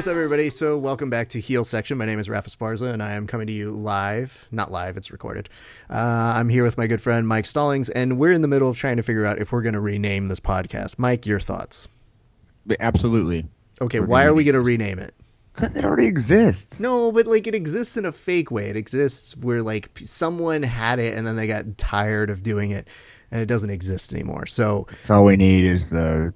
what's up, everybody? So, welcome back to Heel Section. My name is Rafa Sparza, and I am coming to you live. Not live, it's recorded. Uh, I'm here with my good friend Mike Stallings, and we're in the middle of trying to figure out if we're going to rename this podcast. Mike, your thoughts? Absolutely. Okay, why are we going to rename it? Because it already exists. No, but like it exists in a fake way. It exists where like someone had it and then they got tired of doing it, and it doesn't exist anymore. So, That's all we need is the.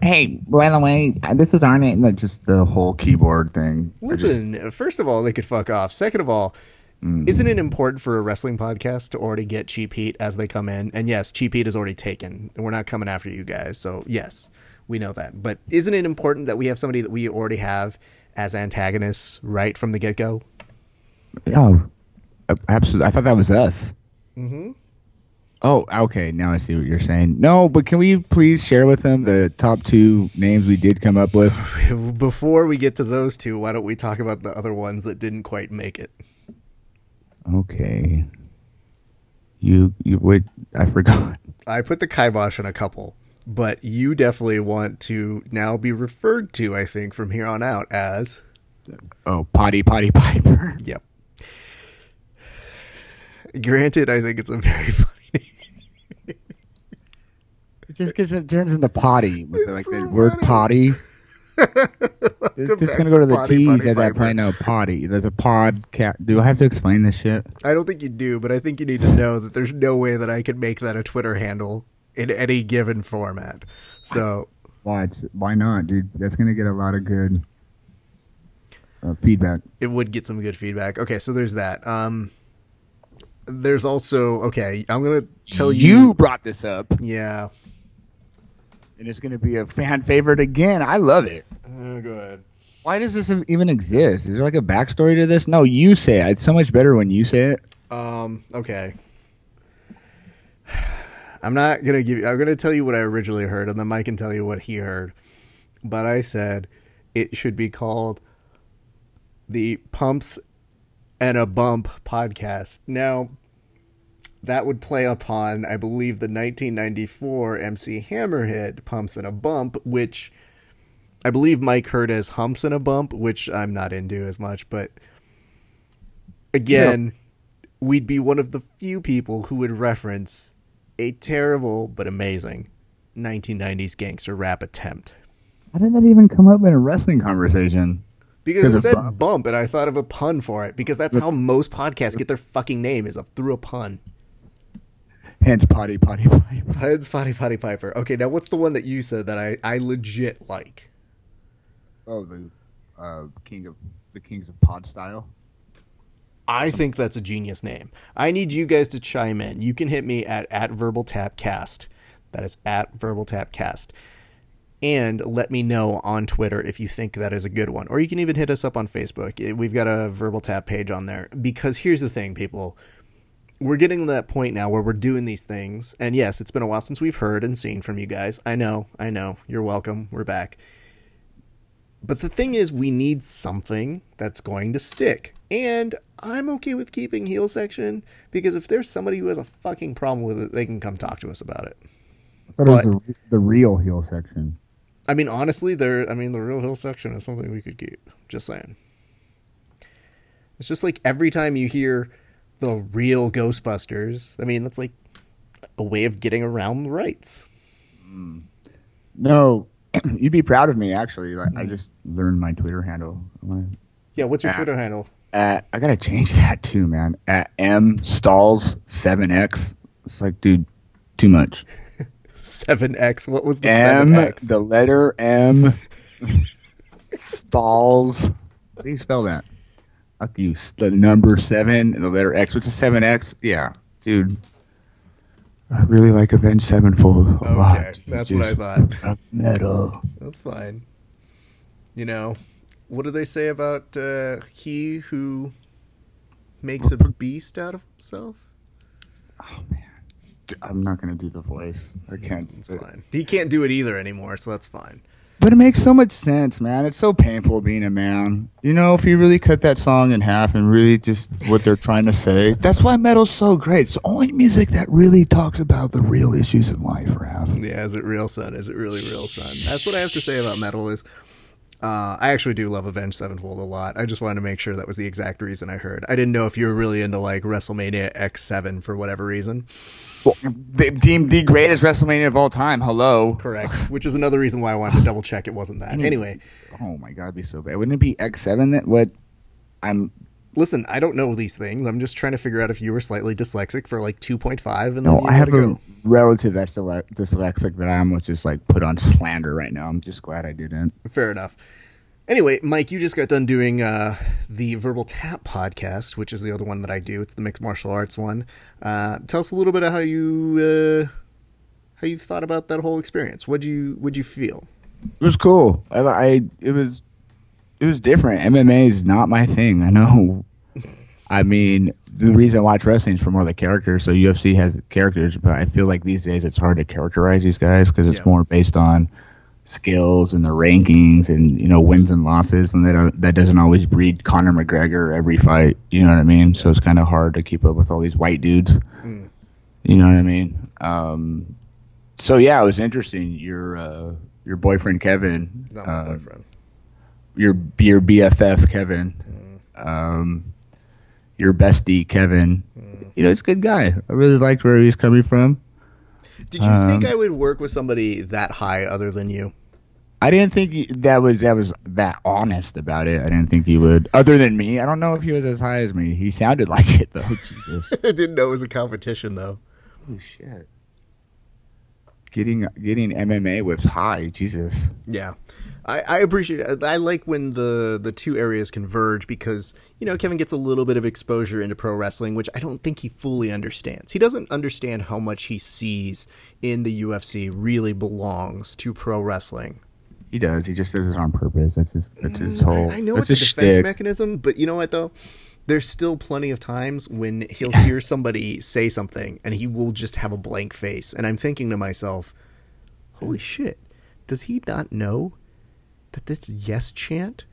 Hey, by the way, this is our name. That's just the whole keyboard thing. I just- listen. First of all, they could fuck off. Second of all. Isn't it important for a wrestling podcast to already get cheap heat as they come in? And yes, cheap heat is already taken, and we're not coming after you guys. So yes, we know that. But isn't it important that we have somebody that we already have as antagonists right from the get go? oh, absolutely. I thought that was us. Mm-hmm. Oh, okay. Now I see what you're saying. No, but can we please share with them the top two names we did come up with? Before we get to those two, why don't we talk about the other ones that didn't quite make it? Okay. You you would I forgot. I put the kibosh on a couple, but you definitely want to now be referred to, I think, from here on out as. Oh, potty potty piper. Yep. Granted, I think it's a very funny. Just because it turns into potty with like so the word funny. potty. it's just gonna go to the potty, T's potty, at that point. No potty. There's a podcast. Do I have to explain this shit? I don't think you do, but I think you need to know that there's no way that I can make that a Twitter handle in any given format. So Why? Why not, dude? That's gonna get a lot of good uh, feedback. it would get some good feedback. Okay, so there's that. Um, there's also okay. I'm gonna tell you. you brought this up, Yeah. And it's gonna be a fan favorite again. I love it. Oh, go ahead. Why does this even exist? Is there like a backstory to this? No, you say it. It's so much better when you say it. Um. Okay. I'm not gonna give you. I'm gonna tell you what I originally heard, and then Mike can tell you what he heard. But I said it should be called the Pumps and a Bump podcast. Now, that would play upon, I believe, the 1994 MC Hammer hit "Pumps and a Bump," which I believe Mike heard as "Humps and a Bump," which I'm not into as much, but again, we'd be one of the few people who would reference a terrible but amazing 1990s gangster rap attempt. How did that even come up in a wrestling conversation? Because Because it said bump. bump, and I thought of a pun for it. Because that's how most podcasts get their fucking name is up through a pun. Hence, potty potty piper. Heads, Potty Potty Piper. Okay, now what's the one that you said that I, I legit like? Oh, the uh, king of the kings of pod style. I think that's a genius name. I need you guys to chime in. You can hit me at at verbal tap cast. That is at verbal tap cast. And let me know on Twitter if you think that is a good one. Or you can even hit us up on Facebook. We've got a verbal tap page on there. Because here's the thing, people. We're getting to that point now where we're doing these things. And yes, it's been a while since we've heard and seen from you guys. I know, I know. You're welcome. We're back. But the thing is, we need something that's going to stick. And I'm okay with keeping heel section because if there's somebody who has a fucking problem with it, they can come talk to us about it. Thought But- it was the, the real heel section. I mean, honestly, there. I mean, the real heel section is something we could keep. Just saying. It's just like every time you hear the real Ghostbusters, I mean, that's like a way of getting around the rights. No, you'd be proud of me. Actually, like I just learned my Twitter handle. Yeah, what's your Ah. Twitter handle? At, I gotta change that too, man. At M Stalls seven X. It's like, dude, too much. Seven X. What was the M, seven X? the letter M, Stalls. How do you spell that? Fuck you. The number seven, and the letter X. What's a seven X? Yeah, dude. I really like Avenged Sevenfold a Okay, lot. dude. that's what I Just thought. metal. That's fine. You know, what do they say about uh, he who makes a beast out of himself? Oh man, I'm not gonna do the voice. I can't. It's fine. He can't do it either anymore, so that's fine. But it makes so much sense, man. It's so painful being a man. You know, if you really cut that song in half and really just what they're trying to say, that's why metal's so great. It's the only music that really talks about the real issues in life, Raph. Yeah, is it real, son? Is it really real, son? That's what I have to say about metal. Is Uh, I actually do love Avenged Sevenfold a lot. I just wanted to make sure that was the exact reason I heard. I didn't know if you were really into like WrestleMania X7 for whatever reason. Deemed the greatest WrestleMania of all time. Hello. Correct. Which is another reason why I wanted to double check it wasn't that. Anyway, Oh my god, it'd be so bad. Wouldn't it be X seven that what I'm listen, I don't know these things. I'm just trying to figure out if you were slightly dyslexic for like 2.5 and No, I have a go. relative that's dyslexic that I'm which is like put on slander right now. I'm just glad I didn't. Fair enough. Anyway, Mike, you just got done doing uh, the Verbal Tap podcast, which is the other one that I do. It's the mixed martial arts one. Uh, tell us a little bit of how you uh, how you thought about that whole experience. What you would you feel? It was cool. I, I it was it was different. MMA is not my thing. I know. I mean, the reason I watch wrestling is for more of the characters. So UFC has characters, but I feel like these days it's hard to characterize these guys because it's Yeah. more based on skills and the rankings and you know wins and losses, and that uh, that doesn't always breed Conor McGregor every fight. You know what I mean? So it's kind of hard to keep up with all these white dudes. You know what I mean? Um, so yeah, it was interesting. Your uh, your boyfriend Kevin, Not my uh, boyfriend. your your BFF Kevin, um, your bestie Kevin. You know, it's a good guy. I really liked where he was coming from. Did you um, think I would work with somebody that high other than you? I didn't think he- that was that was that honest about it. I didn't think he would. Other than me, I don't know if he was as high as me. He sounded like it though. Jesus. I didn't know it was a competition though. Holy shit. Getting getting MMA with high, Jesus. Yeah. I, I appreciate it. I like when the, the two areas converge because, you know, Kevin gets a little bit of exposure into pro wrestling, which I don't think he fully understands. He doesn't understand how much he sees in the UFC really belongs to pro wrestling. He does. He just does it on purpose. That's his, that's his whole. Mm, I know it's a defense shtick. mechanism, but you know what though? There's still plenty of times when he'll hear somebody say something and he will just have a blank face. And I'm thinking to myself, holy shit, does he not know that this yes chant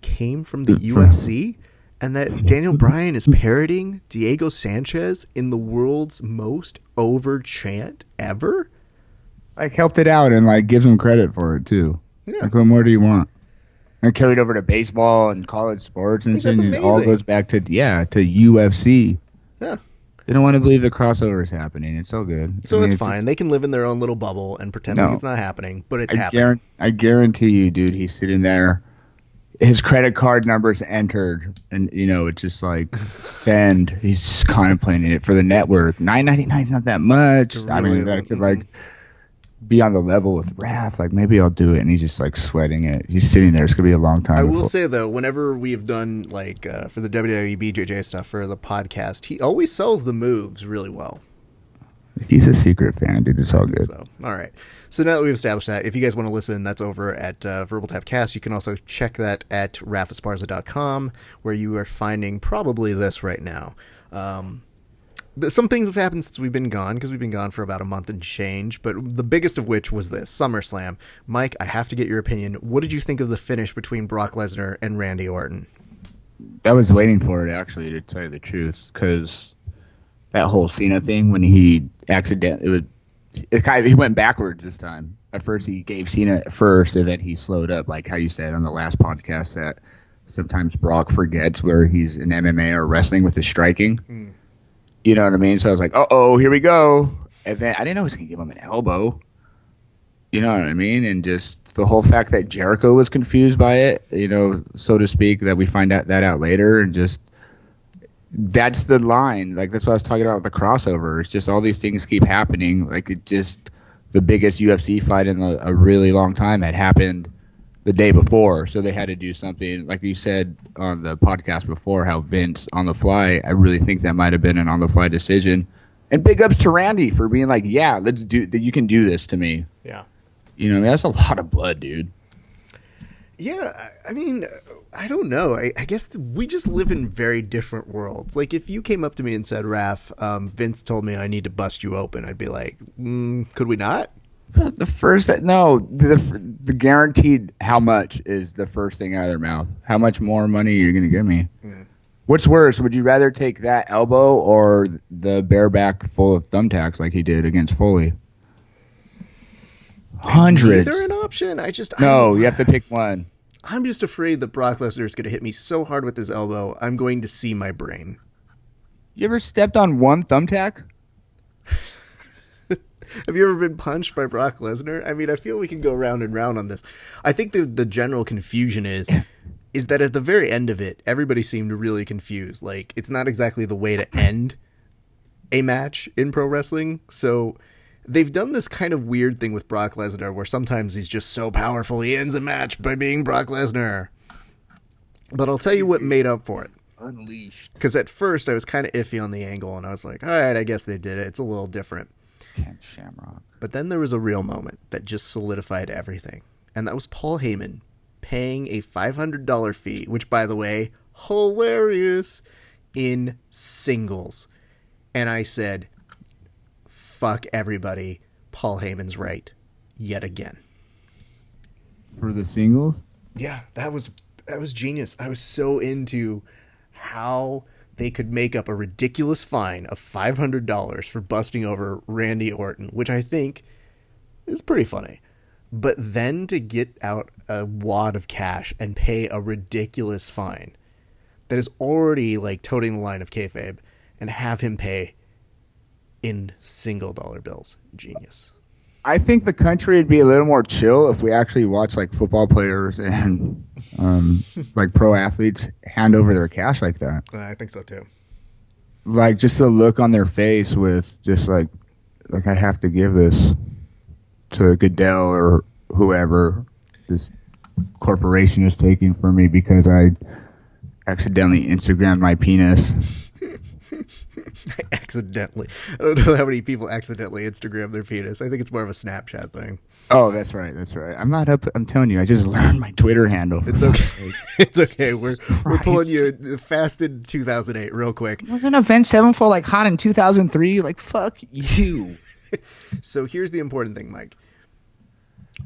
came from the UFC? And that Daniel Bryan is parroting Diego Sanchez in the world's most over chant ever? like helped it out and like gives him credit for it too. Yeah. Like what more do you want? And carried over to baseball and college sports and and it all goes back to yeah to UFC. Yeah. They don't want to believe the crossover is happening. It's all good. So I mean, it's fine. just- they can live in their own little bubble and pretend No. like it's not happening, but it's I, happening. guarantee, I guarantee you, dude. He's sitting there. His credit card number's entered, and you know it's just like send. He's just contemplating it for the network. Nine ninety nine is not that much. I mean, that could like mm-hmm. Be on the level with Raph. Like maybe I'll do it, and he's just like sweating it. He's sitting there. It's gonna be a long time. I will before- say though, whenever we have done like uh, for the WWE BJJ stuff for the podcast, he always sells the moves really well. he's a secret fan, dude. It's all good. So, all right. So now that we've established that, if you guys want to listen, that's over at uh, Verbal Tap Cast. You can also check that at rafasparza.com, where you are finding probably this right now. Um, some things have happened since we've been gone because we've been gone for about a month and change. But the biggest of which was this SummerSlam. Mike, I have to get your opinion. What did you think of the finish between Brock Lesnar and Randy Orton? I was waiting for it actually to tell you the truth because that whole Cena thing when he accidentally it was it kind of, he went backwards this time. At first he gave Cena first and then he slowed up like how you said on the last podcast that sometimes Brock forgets where he's in MMA or wrestling with his striking. Mm. You know what I mean? So I was like, "Uh oh, here we go." And then I didn't know he was gonna give him an elbow. You know what I mean? And just the whole fact that Jericho was confused by it, you know, so to speak, that we find out that out later, and just that's the line. Like that's what I was talking about with the crossover. It's just all these things keep happening. Like it just the biggest UFC fight in a, a really long time had happened the day before, so they had to do something. Like you said on the podcast before, how Vince on the fly. I really think that might have been an on the fly decision. And big ups to Randy for being like, "Yeah, let's do. that. You can do this to me." Yeah. You know, that's a lot of blood, dude. Yeah, I- mean, I don't know. I, I guess th- we just live in very different worlds. Like, if you came up to me and said, "Raf, um, Vince told me I need to bust you open," I'd be like, mm, "Could we not?" The first, no, the the guaranteed how much is the first thing out of their mouth. How much more money are you going to give me? Hmm. What's worse? Would you rather take that elbow or the bareback full of thumbtacks like he did against Foley? Hundreds. Neither an option. I just No, don't- you have to pick one. I'm just afraid that Brock Lesnar is going to hit me so hard with his elbow, I'm going to see my brain. You ever stepped on one thumbtack? Have you ever been punched by Brock Lesnar? I mean, I feel we can go round and round on this. I think the the general confusion is is that at the very end of it, everybody seemed really confused. Like it's not exactly the way to end a match in pro wrestling. So they've done this kind of weird thing with Brock Lesnar where sometimes he's just so powerful he ends a match by being Brock Lesnar. But I'll tell you what made up for it. Unleashed. Because at first I was kind of iffy on the angle and I was like, all right, I guess they did it. It's a little different. Ken Shamrock. But then there was a real moment that just solidified everything. And that was Paul Heyman paying a $500 fee, which, by the way, hilarious, in singles. And I said, fuck everybody. Paul Heyman's right. Yet again. For the singles? Yeah, that was that was genius. I was so into how they could make up a ridiculous fine of $500 for busting over Randy Orton, which I think is pretty funny. But then to get out a wad of cash and pay a ridiculous fine that is already like toting the line of kayfabe and have him pay in single dollar bills. Genius. I think the country would be a little more chill if we actually watched like football players and um, like pro athletes hand over their cash like that. I think so too. Like just the look on their face with just like like I have to give this to Goodell or whoever this corporation is taking from me because I accidentally Instagrammed my penis. accidentally. I don't know how many people accidentally Instagram their penis. I think it's more of a Snapchat thing. Oh, that's right. That's right. I'm not up. I'm telling you, I just learned my Twitter handle. It's okay. it's okay. We're we're pulling you fast in 2008 real quick. Wasn't Avenged Sevenfold like hot in 2003? Like fuck you. so here's the important thing, Mike.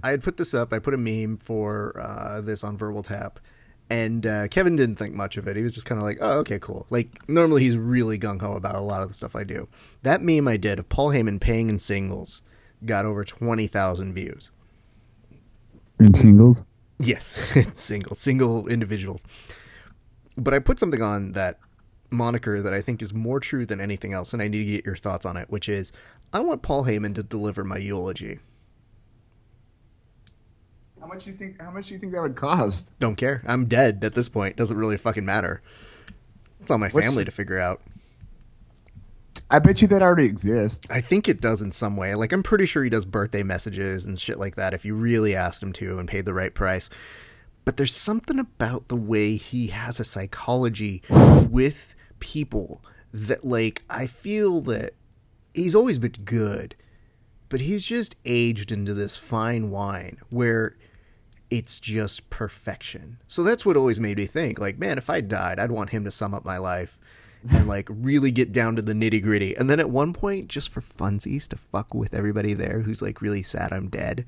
I had put this up. I put a meme for uh, this on Verbal Tap, and uh, Kevin didn't think much of it. He was just kind of like, "Oh, okay, cool." Like normally he's really gung ho about a lot of the stuff I do. That meme I did of Paul Heyman paying in singles got over twenty thousand views. In singles? Yes, single, single individuals. But I put something on that moniker that I think is more true than anything else, and I need to get your thoughts on it, which is I want Paul Heyman to deliver my eulogy. How much you think? How much do you think that would cost? Don't care. I'm dead at this point. Doesn't really fucking matter. It's on my What's family the- to figure out. I bet you that already exists. I think it does in some way. Like I'm pretty sure he does birthday messages and shit like that if you really asked him to and paid the right price. But there's something about the way he has a psychology with people that like I feel that he's always been good, but he's just aged into this fine wine where it's just perfection. So that's what always made me think like, man, if I died, I'd want him to sum up my life and like really get down to the nitty gritty. And then at one point, just for funsies to fuck with everybody there who's like really sad I'm dead,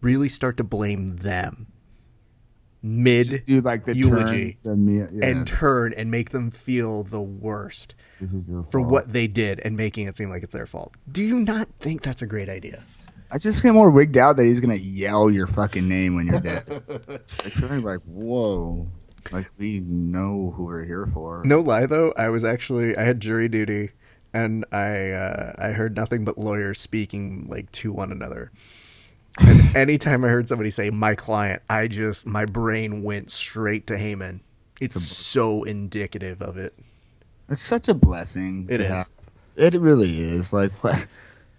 really start to blame them mid Do like the eulogy turn, the yeah, and turn and make them feel the worst this is your for fault. what they did and making it seem like it's their fault. Do you not think that's a great idea? I just get more wigged out that he's gonna yell your fucking name when you're dead. gonna like, whoa, like we know who we're here for. No lie though, I was actually I had jury duty and I uh, I heard nothing but lawyers speaking like to one another. And anytime I heard somebody say my client, I just my brain went straight to Heyman. It's so indicative of it. It's such a blessing. It is. It really is. Like, what?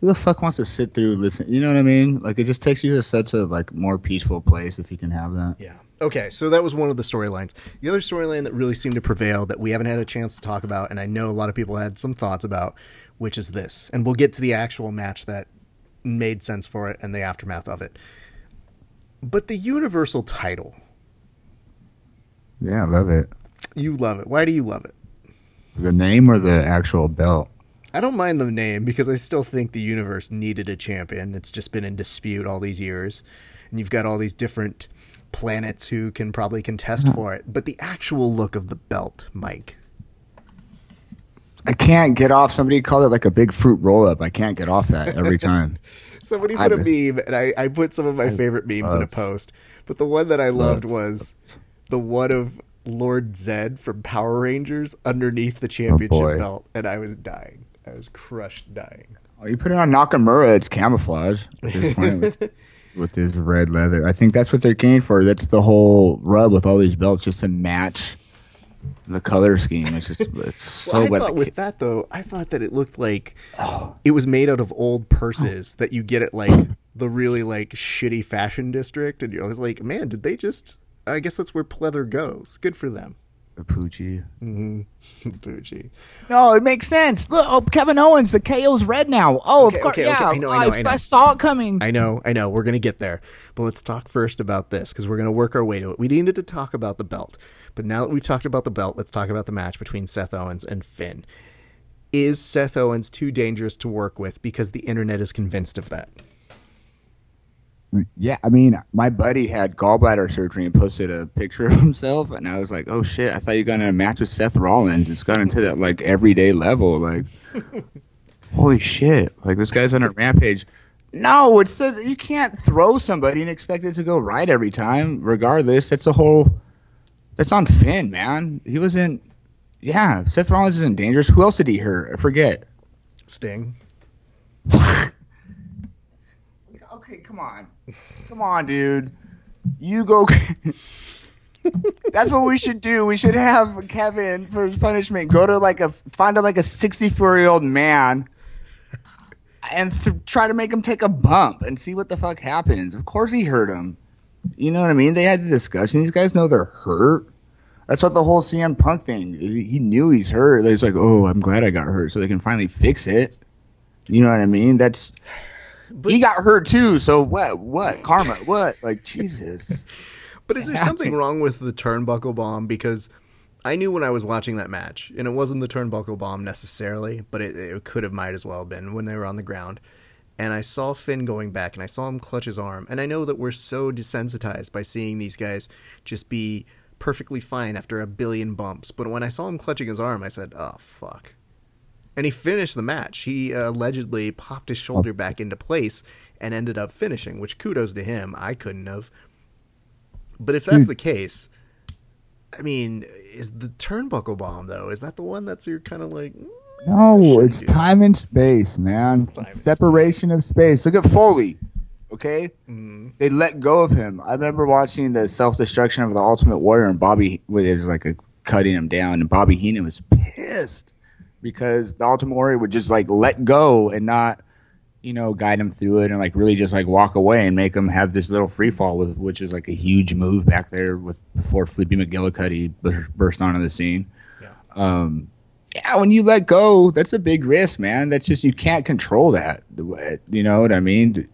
Who the fuck wants to sit through listen? You know what I mean? Like, it just takes you to such a like more peaceful place if you can have that. Yeah. Okay, so that was one of the storylines. The other storyline that really seemed to prevail that we haven't had a chance to talk about, and I know a lot of people had some thoughts about, which is this. And we'll get to the actual match that made sense for it and the aftermath of it. But the Universal title, Yeah, I love it. you love it. Why do you love it? The name or the actual belt? I don't mind the name because I still think the universe needed a champion. It's just been in dispute all these years. And you've got all these different planets who can probably contest for it. But the actual look of the belt, Mike, I can't get off. Somebody called it like a big fruit roll up. I can't get off that every time. Somebody put a I- meme, and I, I put some of my favorite memes in a post. But the one that I loved love- was the one of Lord Zed from Power Rangers underneath the oh, championship boy. belt, and I was dying. I was crushed dying. Oh, you put it on Nakamura, it's camouflage. at this point with, with this red leather. I think that's what they're going for. That's the whole rub with all these belts, just to match the color scheme. It's just it's so Well, I wet. thought with that though, I thought that it looked like oh. it was made out of old purses that you get at like the really like shitty fashion district, and I was like, man, did they just? I guess that's where pleather goes. Good for them. The Poochie. Mm-hmm. Bougie. No, it makes sense. Look, oh, Kevin Owens, the KO's red now. Oh, Okay, of course, okay, okay. yeah. I know, I know, I know. saw it coming. I know, I know. We're gonna get there, but let's talk first about this because we're gonna work our way to it. We needed to talk about the belt, but now that we've talked about the belt, let's talk about the match between Seth Owens and Finn. Is Seth Owens too dangerous to work with because the internet is convinced of that? Yeah, I mean, my buddy had gallbladder surgery and posted a picture of himself, and I was like, "Oh shit! I thought you got in a match with Seth Rollins. It's got into that like everyday level. Like, holy shit! Like this guy's on a rampage." No, it's the, you can't throw somebody and expect it to go right every time. Regardless, that's a whole. That's on Finn, man. He wasn't. Yeah, Seth Rollins isn't dangerous. Who else did he hurt? I forget. Sting. Okay, come on. Come on, dude. You go. That's what we should do. We should have Kevin for his punishment go to like a find a like a 64 year old man and th- try to make him take a bump and see what the fuck happens. Of course he hurt him. You know what I mean? They had the discussion. These guys know they're hurt. That's what the whole CM Punk thing. He knew he's hurt. He's like, oh, I'm glad I got hurt, so they can finally fix it. You know what I mean? That's he got hurt too. So what? What karma? What? Like Jesus. But is there something wrong with the turnbuckle bomb? Because I knew when I was watching that match, and it wasn't the turnbuckle bomb necessarily, but it, it could have might as well have been when they were on the ground. And I saw Finn going back, and I saw him clutch his arm. And I know that we're so desensitized by seeing these guys just be perfectly fine after a billion bumps. But when I saw him clutching his arm, I said, "Oh fuck." And he finished the match. He uh, allegedly popped his shoulder back into place and ended up finishing, which kudos to him. I couldn't have. But if that's the case, I mean, is the turnbuckle bomb though? Is that the one that's you're kind of like? mm, No, it's do time and space, man. time and Separation of space. Look at Foley. Okay, they let go of him. I remember watching the self destruction of the Ultimate Warrior and Bobby, where there's like a cutting him down, and Bobby Heenan was pissed because the Ultimate Warrior would just like let go and not, you know, guide him through it and like really just like walk away and make him have this little free fall with which is like a huge move back there with before Flippy McGillicuddy bur- burst onto the scene. Um, yeah, when you let go, that's a big risk, man. That's just you can't control that. You know what I mean?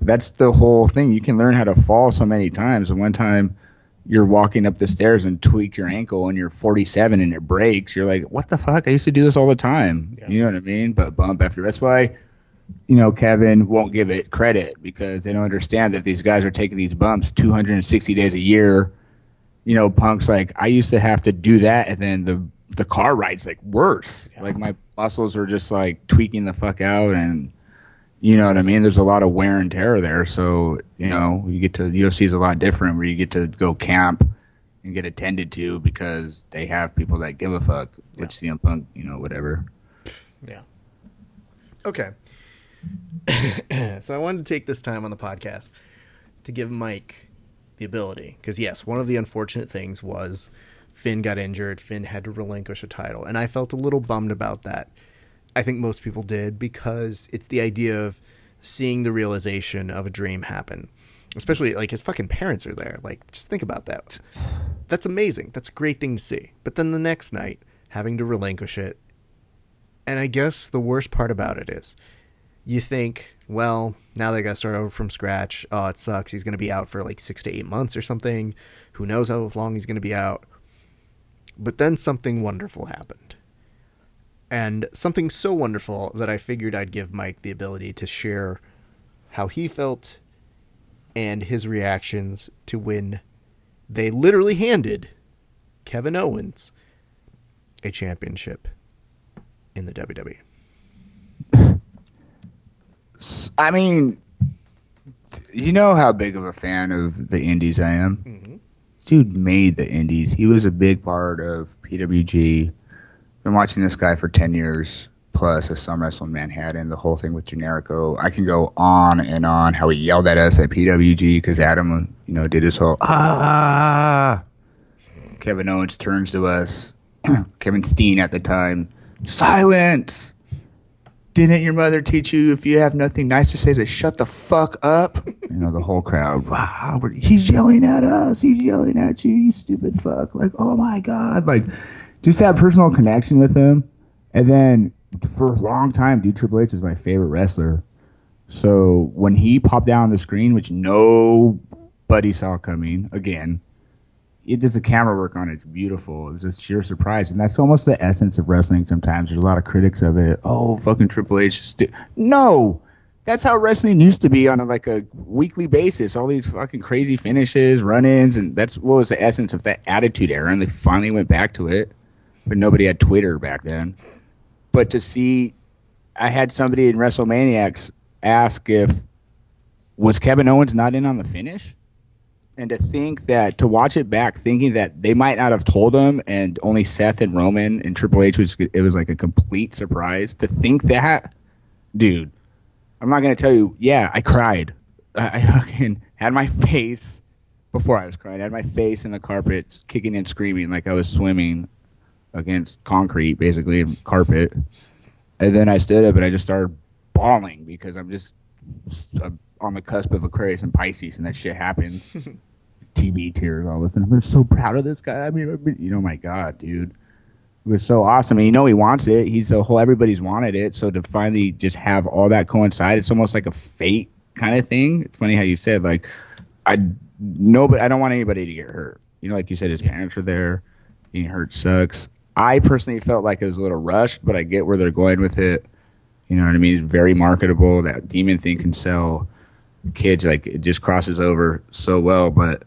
That's the whole thing. You can learn how to fall so many times. And one time you're walking up the stairs and tweak your ankle and you're 47 and it breaks. You're like, what the fuck? I used to do this all the time. You know what I mean? But bump after. That's why, you know, Kevin won't give it credit because they don't understand that these guys are taking these bumps 260 days a year. You know, Punk's like, I used to have to do that and then the the car ride's like worse. Like my muscles are just like tweaking the fuck out and you know what I mean? There's a lot of wear and tear there. So, you know, you get to UFC is a lot different where you get to go camp and get attended to because they have people that give a fuck, which CM Punk, you know, whatever. Yeah. Okay. so I wanted to take this time on the podcast to give Mike the ability because yes, one of the unfortunate things was Finn got injured. Finn had to relinquish a title, and I felt a little bummed about that. I think most people did because it's the idea of seeing the realization of a dream happen. Especially like his fucking parents are there. Like just think about that. That's amazing. That's a great thing to see. But then the next night having to relinquish it and I guess the worst part about it is you think, well, now they got to start over from scratch. Oh, it sucks. He's going to be out for like six to eight months or something. Who knows how long he's going to be out. But then something wonderful happened. And something so wonderful that I figured I'd give Mike the ability to share how he felt and his reactions to when they literally handed Kevin Owens a championship in the. WWE. I mean, you know how big of a fan of the Indies I am. Mm-hmm. Dude made the Indies. He was a big part of PWG. Been watching this guy for ten years plus. A Some Wrestle in Manhattan, the whole thing with Generico. I can go on and on. How he yelled at us at PWG because Adam, you know, did his whole ah. Kevin Owens turns to us. Kevin Steen at the time. Silence. Didn't your mother teach you if you have nothing nice to say to shut the fuck up? You know, the whole crowd. Wow, he's yelling at us. He's yelling at you, you stupid fuck. Like, oh my God. Like, just that personal connection with him. And then for a long time, dude, Triple H was my favorite wrestler. So when he popped down on the screen, which nobody saw coming, again, it does the camera work on it. It's beautiful. It was a sheer surprise, and that's almost the essence of wrestling. Sometimes there's a lot of critics of it. Oh, fucking Triple H! St-. No, that's how wrestling used to be on a, like a weekly basis. All these fucking crazy finishes, run-ins, and that's what was the essence of that Attitude Era. And they finally went back to it, but nobody had Twitter back then. But to see, I had somebody in WrestleManiacs ask if was Kevin Owens not in on the finish? And to think that to watch it back thinking that they might not have told him and only Seth and Roman and Triple H was it was like a complete surprise to think that dude I'm not gonna tell you yeah I cried. I, fucking had my face before I was crying I had my face in the carpet kicking and screaming like I was swimming against concrete basically and carpet and then I stood up and I just started bawling because I'm just uh, on the cusp of Aquarius and Pisces, and that shit happens. TB tears all of a sudden. I'm so proud of this guy. I mean, I mean, you know, my God, dude, it was so awesome. And you know, he wants it. He's the whole. Everybody's wanted it. So to finally just have all that coincide, it's almost like a fate kind of thing. It's funny how you said like, I no, but I don't want anybody to get hurt. You know, like you said, his parents are there. Getting hurt sucks. I personally felt like it was a little rushed, but I get where they're going with it. You know what I mean? It's very marketable. That demon thing can sell kids. Like it just crosses over so well, but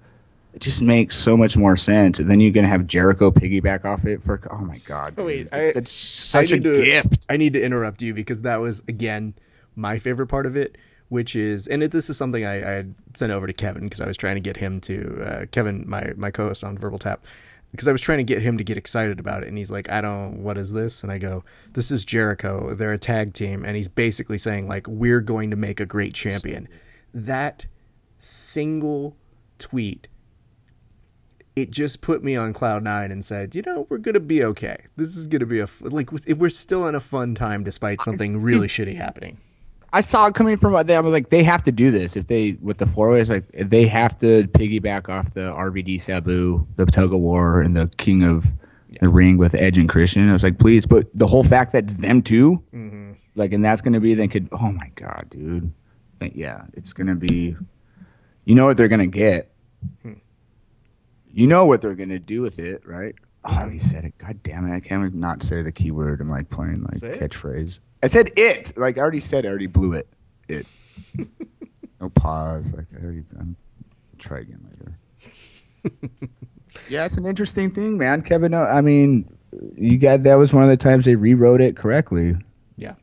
it just makes so much more sense. And then you're gonna have Jericho piggyback off it for. Oh my god! Oh, wait. I- it's, it's such a to- gift. I need to interrupt you because that was again my favorite part of it, which is, and it, this is something I, I had sent over to Kevin because I was trying to get him to uh, Kevin, my my co-host on Verbal Tap, because I was trying to get him to get excited about it, and he's like, I don't, what is this? And I go, this is Jericho. They're a tag team, and he's basically saying like, we're going to make a great champion. That single tweet it just put me on cloud nine and said, you know, we're gonna be okay. This is gonna be a f- like we're still in a fun time despite something really shitty happening. I saw it coming from. I was like, they have to do this if they with the four ways. Like they have to piggyback off the RVD Sabu, the tug of war, and the King of the Ring with Edge and Christian. I was like, please, but the whole fact that it's them 2 mm-hmm. like, and that's gonna be then could. Oh my god, dude. Like, yeah, it's gonna be. You know what they're gonna get. Hmm. You know what they're gonna do with it, right? Oh, you said it. God damn it! I can't not say the keyword. I'm like playing like Say it. I said it. Like I already said. I already blew it. It. no pause. Like I already. I'm, try again later. yeah, it's an interesting thing, man. Kevin. Uh, I mean, you got that was one of the times they rewrote it correctly. Yeah,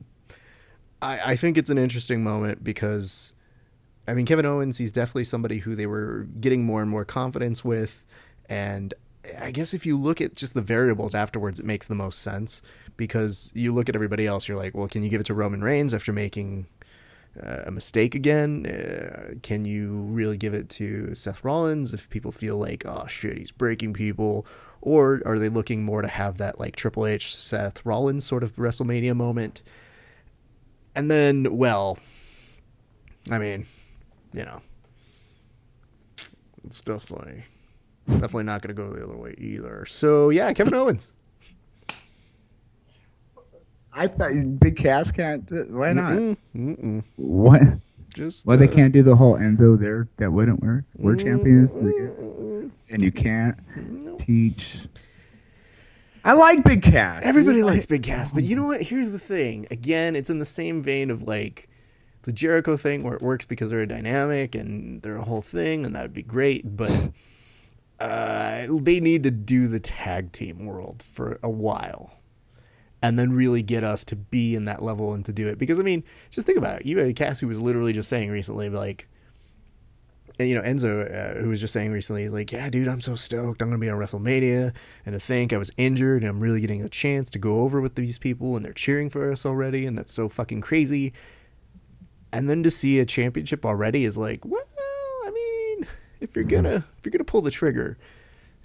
I I think it's an interesting moment because, I mean, Kevin Owens, he's definitely somebody who they were getting more and more confidence with, and I guess if you look at just the variables afterwards, it makes the most sense because you look at everybody else, you're like, well, can you give it to Roman Reigns after making uh, a mistake again? Uh, can you really give it to Seth Rollins if people feel like, oh shit, he's breaking people? Or are they looking more to have that like Triple H, Seth Rollins sort of WrestleMania moment? And then, well, I mean, you know, it's definitely, definitely not going to go the other way either. So yeah, Kevin Owens. I thought Big Cass can't. Why not? Mm-mm, mm-mm. What? Just Well, they uh, can't do the whole Enzo there. That wouldn't work. We're champions, and you can't teach. I like Big Cass. Everybody dude. likes Big Cass, but you know what? Here's the thing. Again, it's in the same vein of like the Jericho thing where it works because they're a dynamic and they're a whole thing, and that'd be great. But uh, they need to do the tag team world for a while. And then really get us to be in that level and to do it. Because I mean, just think about it. You had Cass who was literally just saying recently, like, and, you know, Enzo, uh, who was just saying recently, he's like, yeah, dude, I'm so stoked. I'm going to be on WrestleMania. And to think I was injured and I'm really getting a chance to go over with these people and they're cheering for us already. And that's so fucking crazy. And then to see a championship already is like, well, I mean, if you're gonna if you're gonna pull the trigger,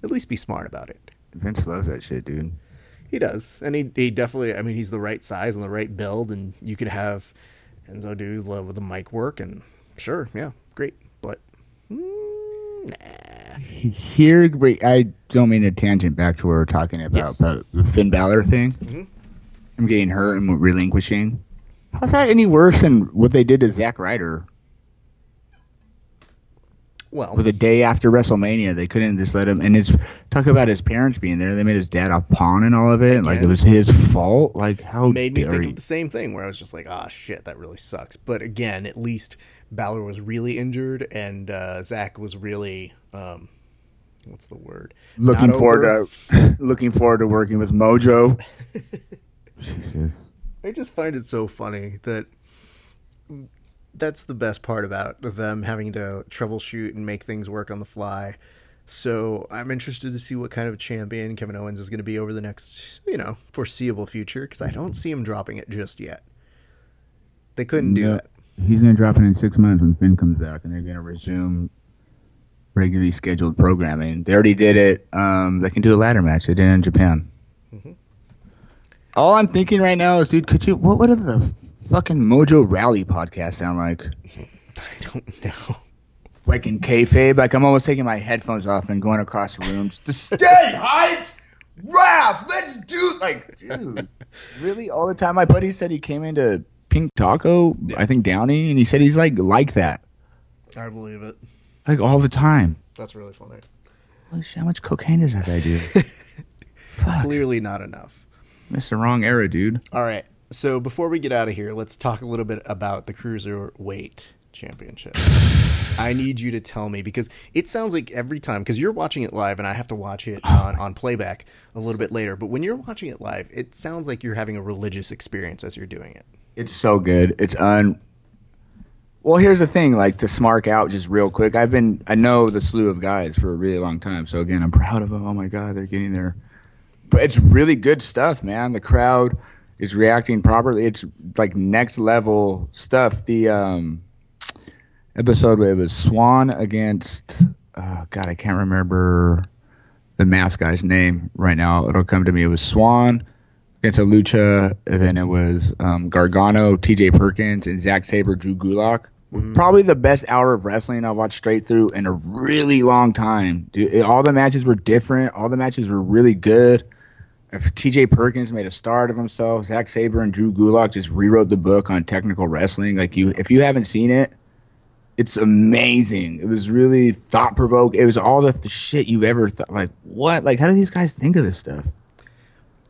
at least be smart about it. Vince loves that shit, dude. He does, and he he definitely. I mean, he's the right size and the right build, and you could have Enzo do love with the mic work, and sure, yeah, great, but mm, nah. Here, I don't mean to tangent back to what we are talking about, Yes. but the Finn Balor thing. Mhm. I'm getting hurt and relinquishing. How's that any worse than what they did to Zack Ryder? Well, With the day after WrestleMania, they couldn't just let him. And it's talk about his parents being there. They made his dad a pawn and all of it. and Like it was his fault. Like how made me think you? of the same thing where I was just like, ah, shit, that really sucks. But again, at least Balor was really injured, and uh, Zach was really, um, what's the word? looking Not forward over. to looking forward to working with Mojo. I just find it so funny that that's the best part about them having to troubleshoot and make things work on the fly. So I'm interested to see what kind of champion Kevin Owens is going to be over the next, you know, foreseeable future because I don't see him dropping it just yet. They couldn't do Yeah. that. He's gonna drop it in six months when Finn comes back, and they're gonna resume regularly scheduled programming. They already did it. Um, they can do a ladder match. They did it in Japan. Mm-hmm. All I'm thinking right now is, dude, could you? What would have the fucking Mojo Rawley podcast sound like? I don't know. Like in kayfabe, like I'm almost taking my headphones off and going across the room just to stay hyped. Raph, let's do like, dude, really all the time. My buddy said he came into Pink Taco, I think Downey, and he said he's like like that, I believe it. like all the time. That's really funny. Holy shit, how much cocaine does that guy do? Fuck, Clearly not enough. missed the wrong era, dude. All right. So before we get out of here, let's talk a little bit about the cruiserweight championship. I need you to tell me because it sounds like every time because you're watching it live and I have to watch it on, on playback a little bit later. But when you're watching it live, it sounds like you're having a religious experience as you're doing it. It's so good. It's un. Well, here's the thing. Like to smark out just real quick. I've been. I know the slew of guys for a really long time. So again, I'm proud of them. Oh my god, they're getting there. But it's really good stuff, man. The crowd is reacting properly. It's like next level stuff. The um episode it was Swann against. Uh, god, I can't remember the mask guy's name right now. It'll come to me. It was Swann against a Lucha, and then it was um, Gargano, T.J. Perkins, and Zack Sabre, Drew Gulak. Probably the best hour of wrestling I've watched straight through in a really long time. Dude, it- all the matches were different. All the matches were really good. If T.J. Perkins made a start of himself, Zack Sabre and Drew Gulak just rewrote the book on technical wrestling. Like you, if you haven't seen it, it's amazing. It was really thought provoking. It was all the th- shit you've ever thought. Like what? Like how do these guys think of this stuff?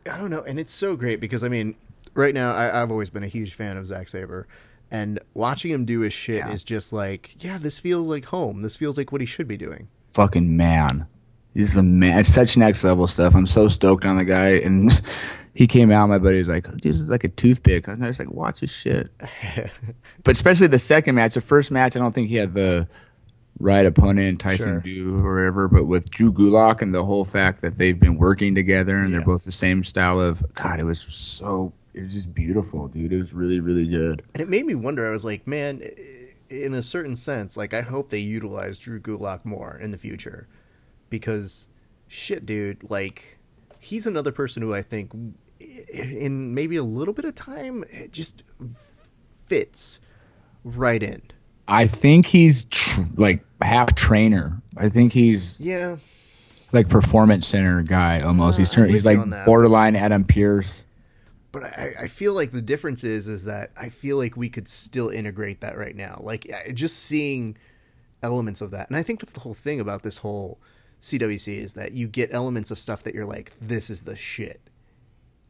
I don't know, and it's so great because I mean, right now I, I've always been a huge fan of Zack Sabre, and watching him do his shit Yeah. is just like, yeah, this feels like home. This feels like what he should be doing. fucking man. He's a man. It's such next level stuff. I'm so stoked on the guy. And he came out. My buddy was like, "This is like a toothpick." I was like, "Watch this shit." but especially the second match. The first match, I don't think he had the right opponent, Tyson Sure. Dew or whatever. But with Drew Gulak and the whole fact that they've been working together and Yeah. they're both the same style of God, it was so. It was just beautiful, dude. It was really, really good. And it made me wonder. I was like, man, in a certain sense, like I hope they utilize Drew Gulak more in the future, because shit, dude, like he's another person who I think in maybe a little bit of time it just fits right in. I think he's tr- like half trainer. I think he's Yeah, like performance center guy almost. Uh, he's turn, he's like borderline Adam Pearce. but I, I feel like the difference is is that I feel like we could still integrate that right now. Like just seeing elements of that, and I think that's the whole thing about this whole CWC is that you get elements of stuff that you're like, this is the shit.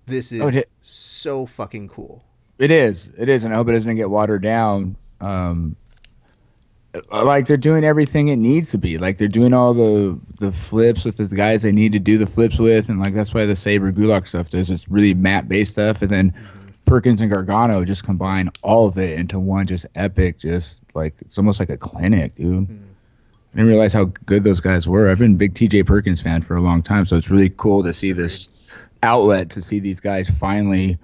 This is Oh, so fucking cool. It is. It is, and I hope it doesn't get watered down. Um, like they're doing everything it needs to be. Like they're doing all the the flips with the guys they need to do the flips with, and like that's why the Sabre Gulak stuff does. It's really map based stuff, and then Perkins and Gargano just combine all of it into one just epic, just like it's almost like a clinic, dude. I didn't realize how good those guys were. I've been a big TJ Perkins fan for a long time, so it's really cool to see this outlet to see these guys finally,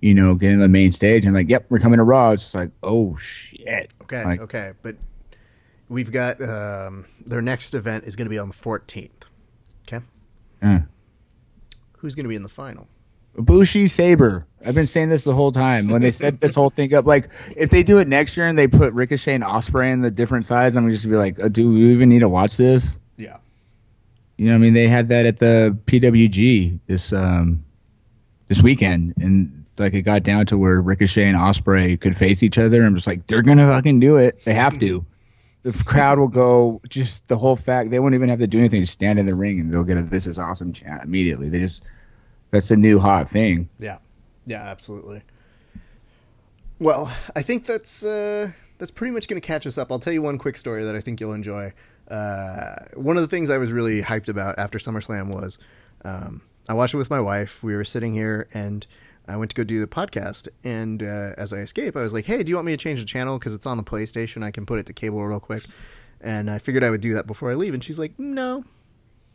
you know, get in the main stage and like, yep, we're coming to Raw. It's just like, oh shit. Okay, Like, okay, but we've got um, their next event is going to be on the 14th. Okay, uh. who's going to be in the final? Bushi Sabre. I've been saying this the whole time. When they set this whole thing up, like if they do it next year and they put Ricochet and Ospreay in the different sides, I'm just gonna be like, uh, do we even need to watch this? Yeah, You know, what I mean, they had that at the PWG this um this weekend, and like it got down to where Ricochet and Ospreay could face each other. I'm just like, they're gonna fucking do it. They have to. The crowd will go. Just the whole fact they won't even have to do anything. Just stand in the ring and they'll get a "This is awesome" chant immediately. They just that's a new hot thing. yeah, yeah, absolutely. Well, I think that's uh, that's pretty much going to catch us up. I'll tell you one quick story that I think you'll enjoy. Uh, one of the things I was really hyped about after SummerSlam was um, I watched it with my wife. We were sitting here and I went to go do the podcast. And uh, as I escape, I was like, "Hey, do you want me to change the channel because it's on the PlayStation? I can put it to cable real quick." And I figured I would do that before I leave. And she's like, "No."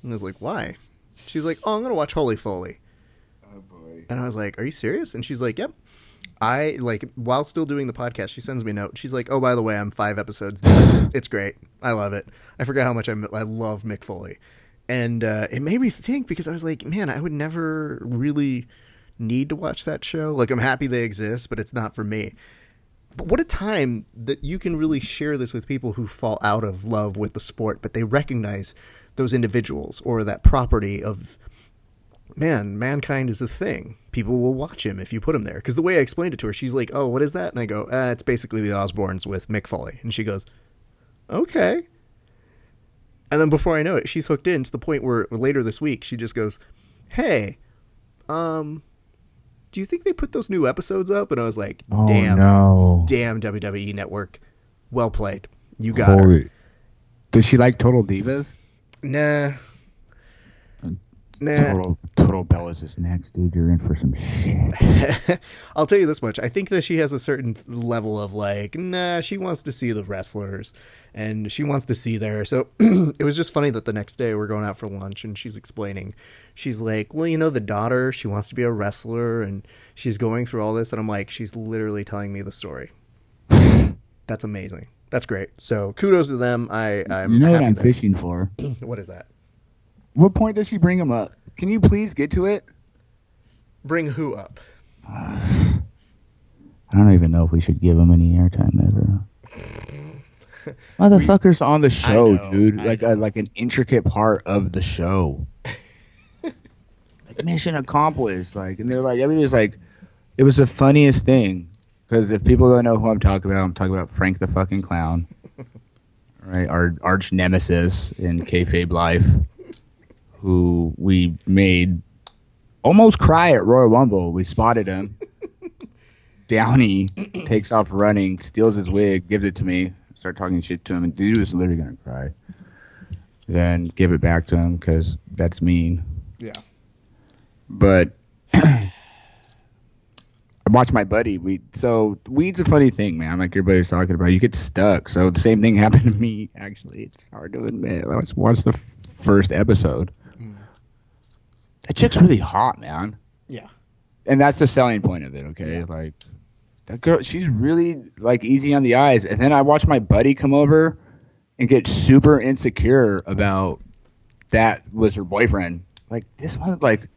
And I was like, "Why?" She's like, "Oh, I'm gonna watch Holy Foley." And I was like, "Are you serious?" And she's like, "Yep." I like while still doing the podcast, she sends me a note. She's like, "Oh, by the way, I'm five episodes. It's great. I love it. I forgot how much I I love Mick Foley." And uh, it made me think because I was like, "Man, I would never really need to watch that show. Like, I'm happy they exist, but it's not for me." But what a time that you can really share this with people who fall out of love with the sport, but they recognize those individuals or that property of man, mankind is a thing. People will watch him if you put him there. Because the way I explained it to her, she's like, "Oh, what is that?" And I go, uh, "It's basically the Osbournes with Mick Foley." And she goes, "Okay." And then before I know it, she's hooked in to the point where later this week she just goes, "Hey, um, do you think they put those new episodes up?" And I was like, "Damn, no! damn WWE Network, well played. You got her." Does she like Total Divas? Nah, nah. Total Total Bellas is next, dude. You're in for some shit. I'll tell you this much. I think that she has a certain level of like, nah, she wants to see the wrestlers and she wants to see there. So it was just funny that the next day we're going out for lunch and she's explaining. She's like, well, you know, the daughter, she wants to be a wrestler and she's going through all this. And I'm like, she's literally telling me the story. That's amazing. That's great. So kudos to them. I, I'm You know what I'm that- fishing for? What is that? What point does she bring him up? Can you please get to it? Bring who up? I don't even know if we should give him any airtime ever. Motherfuckers on the show, know, dude. I Like a, like an intricate part of the show. like mission accomplished. Like, and they're like, everybody's like, it was the funniest thing. Because if people don't know who I'm talking about, I'm talking about Frank the fucking clown, right? Our arch nemesis in kayfabe life, who we made almost cry at Royal Rumble. We spotted him. Downey takes off running, steals his wig, gives it to me, start talking shit to him, and dude was literally gonna cry. Then give it back to him because that's mean. Yeah. But I watched my buddy. We so weed's a funny thing, man. Like your buddy's talking about, you get stuck. So the same thing happened to me. Actually, it's hard to admit. Let's watch the first episode. That chick's really hot, man Yeah. and that's the selling point of it. Okay, like that girl, she's really like easy on the eyes. And then I watched my buddy come over and get super insecure about that was her boyfriend. Like this one, like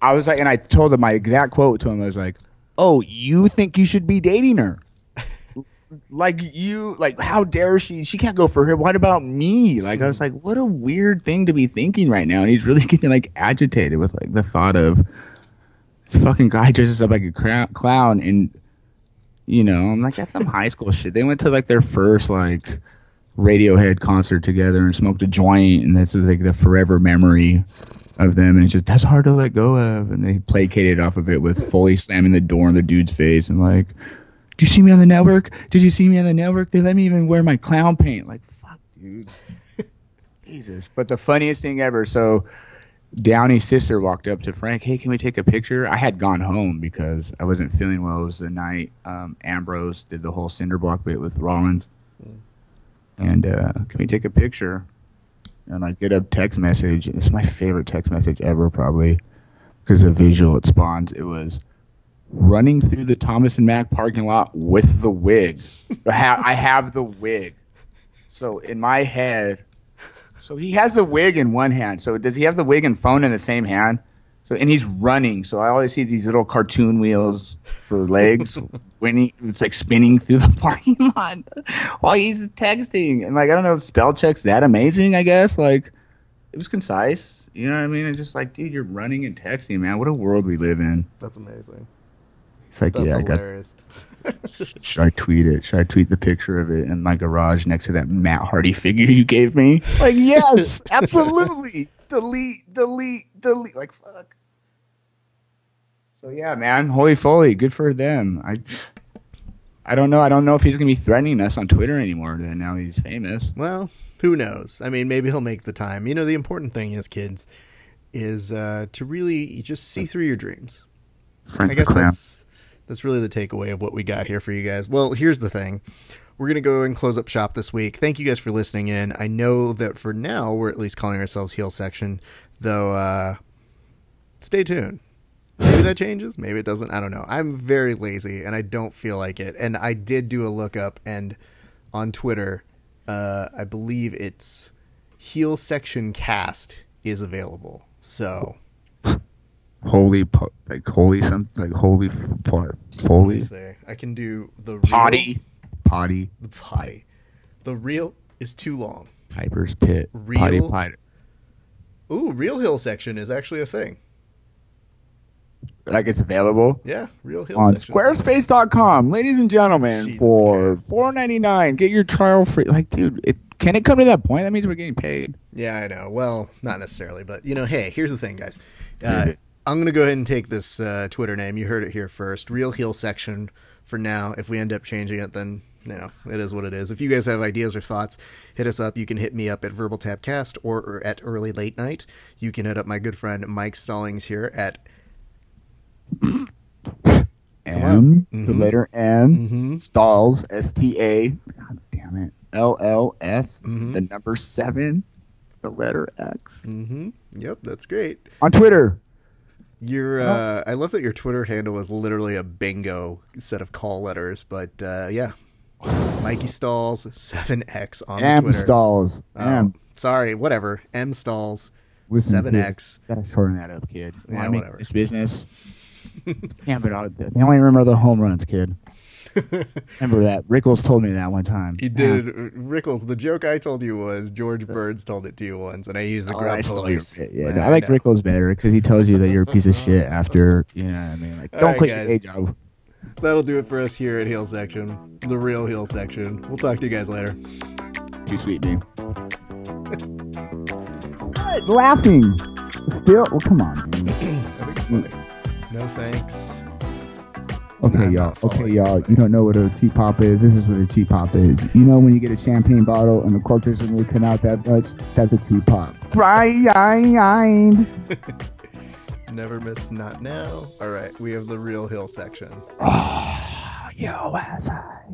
I was like, and I told him my exact quote to him. I was like, "Oh, you think you should be dating her?" Like you like how dare she? She can't go for him what about me? Like i was mm. like what a weird thing to be thinking right now. And he's really getting like agitated with like the thought of this fucking guy dresses up like a cra- clown. And you know i'm like that's some high school shit. They went to like their first like radiohead concert together and smoked a joint. And that's like the forever memory of them. And it's just that's hard to let go of. And they placated off of it with fully slamming the door in the dude's face. And like you see me on the network? Did you see me on the network? They let me even wear my clown paint. Like, fuck, dude. Jesus. But the funniest thing ever. So Downey's sister walked up to Frank. Hey, can we take a picture? I had gone home because I wasn't feeling well. It was the night um, Ambrose did the whole cinder block bit with Rollins. And uh, can we take a picture? And I get a text message. It's my favorite text message ever, probably because the visual it spawns. It was running through the Thomas and Mack parking lot with the wig. I have, the wig. So in my head, so he has the wig in one hand. So does he have the wig and phone in the same hand? So and he's running. So I always see these little cartoon wheels for legs when he it's like spinning through the parking lot while he's texting. And like I don't know if spell check's that amazing. I guess like it was concise. You know what I mean? It's just like, dude, you're running and texting, man. What a world we live in. That's amazing. It's like, That's yeah, I got. hilarious. Should I tweet it? Should I tweet the picture of it in my garage next to that Matt Hardy figure you gave me? Like, yes, absolutely. delete, delete, delete. Like, fuck. So yeah, man, holy foley, good for them. I, I don't know. I don't know if he's gonna be threatening us on Twitter anymore. Now he's famous. Well, who knows? I mean, maybe he'll make the time. You know, the important thing is, kids, is uh, to really just see through your dreams. Frank I guess that's that's really the takeaway of what we got here for you guys. Well, here's the thing. We're going to go and close up shop this week. Thank you guys for listening in. I know that for now we're at least calling ourselves Heel Section, though uh stay tuned. Maybe that changes, maybe it doesn't. I don't know. I'm very lazy and I don't feel like it. And I did do a lookup and on Twitter, uh I believe it's Heel Section Cast is available. So, holy, po- like holy, some like holy, f- po- let me holy say I can do the real- potty, potty, The potty. The real is too long. Piper's pit, potty, Real? potty. Ooh, real heel section is actually a thing. Like it's available. Yeah, real hill on section. squarespace.com ladies and gentlemen Jesus for 4.99 get your trial free like dude it, can it come to that point that means we're getting paid Yeah, I know. Well, not necessarily, but you know, hey, here's the thing, guys. Uh, I'm gonna go ahead and take this uh, Twitter name. You heard it here first. Real heel section for now. If we end up changing it, then you know it is what it is. If you guys have ideas or thoughts, hit us up. You can hit me up at Verbal Tapcast or, or at Early Late Night. You can hit up my good friend Mike Stallings here at m the Mhm. letter m Mhm. stalls s-t-a god damn it l-l-s Mhm. the number seven the letter x Mm-hmm. Yep, that's great. on twitter Your uh, I love that your Twitter handle is literally a bingo set of call letters, but uh, yeah, Mikey Stalls seven X on m Twitter. stalls Oh, m sorry, whatever. M Stalls seven X. gotta shorten that up kid Yeah, Wanna make whatever. this business yeah but I, they only remember the home runs kid remember that rickles told me that one time He Yeah. did Rickles. The joke I told you was George Burns told it to you once, and I used the Oh, I stole your shit. Yeah, Yeah, no, I like know. Rickles better because he tells you that you're a piece of shit after. You know what I mean? Like, don't right, quit your guys. day job. That'll do it for us here at Heel Section, the real Heel Section. We'll talk to you guys later. Too sweet. What? Laughing. Still? Well, come on. man. I think it's funny. No thanks. Okay, y'all. Okay, y'all. You don't know what a cheap pop is. This is what a cheap pop is. You know when you get a champagne bottle and the cork doesn't really come out that much? That's a cheap pop. Right. Never miss not now. All right, we have the real Heel section. Yo, ass high.